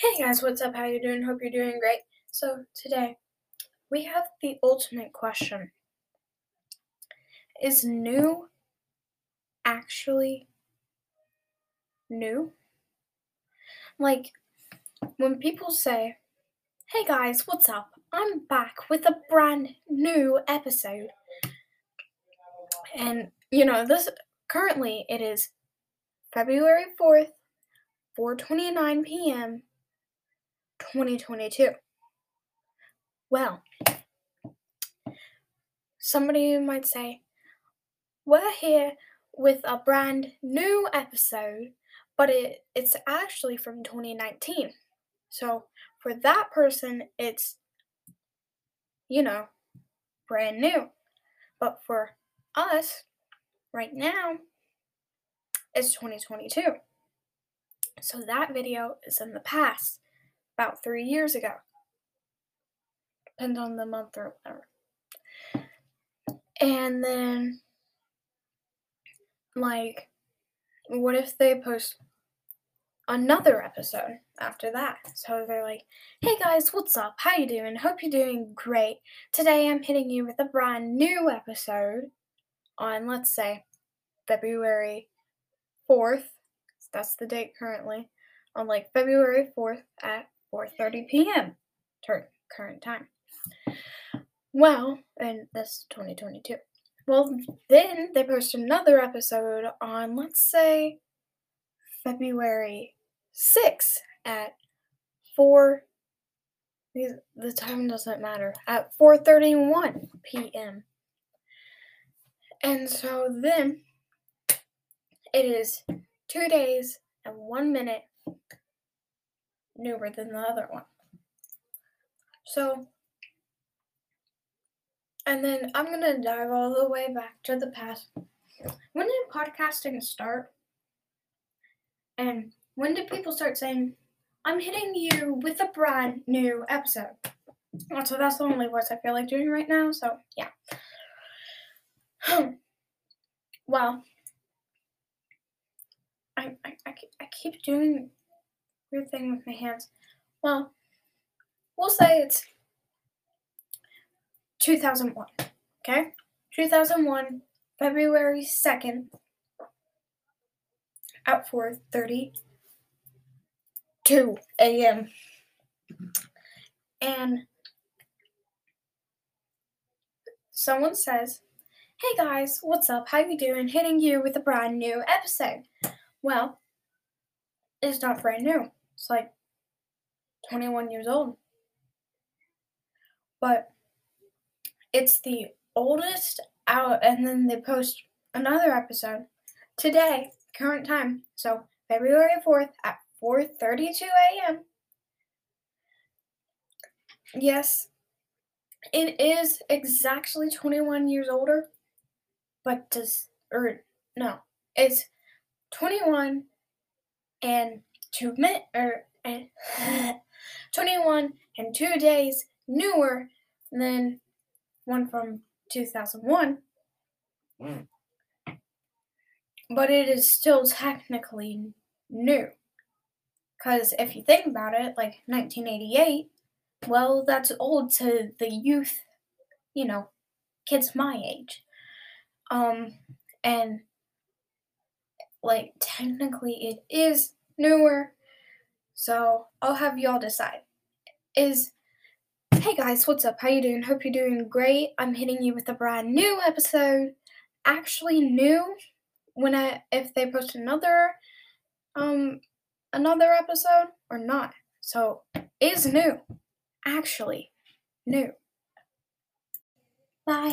Hey guys, what's up? How you doing? Hope you're doing great. So today we have the ultimate question. Is new actually new? Like when people say, "Hey guys, what's up? I'm back with a brand new episode." And you know, this currently it is February 4th, 4:29 p.m. 2022. Well, somebody might say, we're here with a brand new episode, but it, it's actually from 2019. So for that person, it's, you know, brand new. But for us, right now, it's 2022. So that video is in the past about three years ago. Depends on the month or whatever. And then, like, what if they post another episode after that? So they're like, "Hey guys, what's up? How you doing? Hope you're doing great. Today I'm hitting you with a brand new episode on, let's say, February 4th. That's the date currently. On like February 4th at 4:30 p.m. current time. Well, and this 2022. Well, then they post another episode on let's say February 6th at 4 the time doesn't matter at 4:31 p.m. And so then it is 2 days and 1 minute newer than the other one. So, and then I'm going to dive all the way back to the past. When did podcasting start? And when did people start saying, I'm hitting you with a brand new episode? So that's the only words I feel like doing right now. So, yeah. well, I, I, I, I keep doing weird thing with my hands. Well, we'll say it's 2001. Okay? 2001, February 2nd, at 4:32 a.m. And someone says, "Hey guys, what's up? How you doing? Hitting you with a brand new episode." Well, it's not brand new. It's like 21 years old. But it's the oldest out, and then they post another episode today, current time. So February 4th at 4:32 a.m. Yes, it is exactly 21 years older, but does or no, it's 21 and two min or and 21 and two days newer than one from 2001. Mm. But it is still technically new. Because if you think about it, like 1988, well, that's old to the youth, you know, kids my age. Um, and like technically it is newer. So I'll have y'all decide. Is hey guys, what's up? How you doing? Hope you're doing great. I'm hitting you with a brand new episode. Actually new when I if they post another um another episode or not. So is new. Actually new. Bye.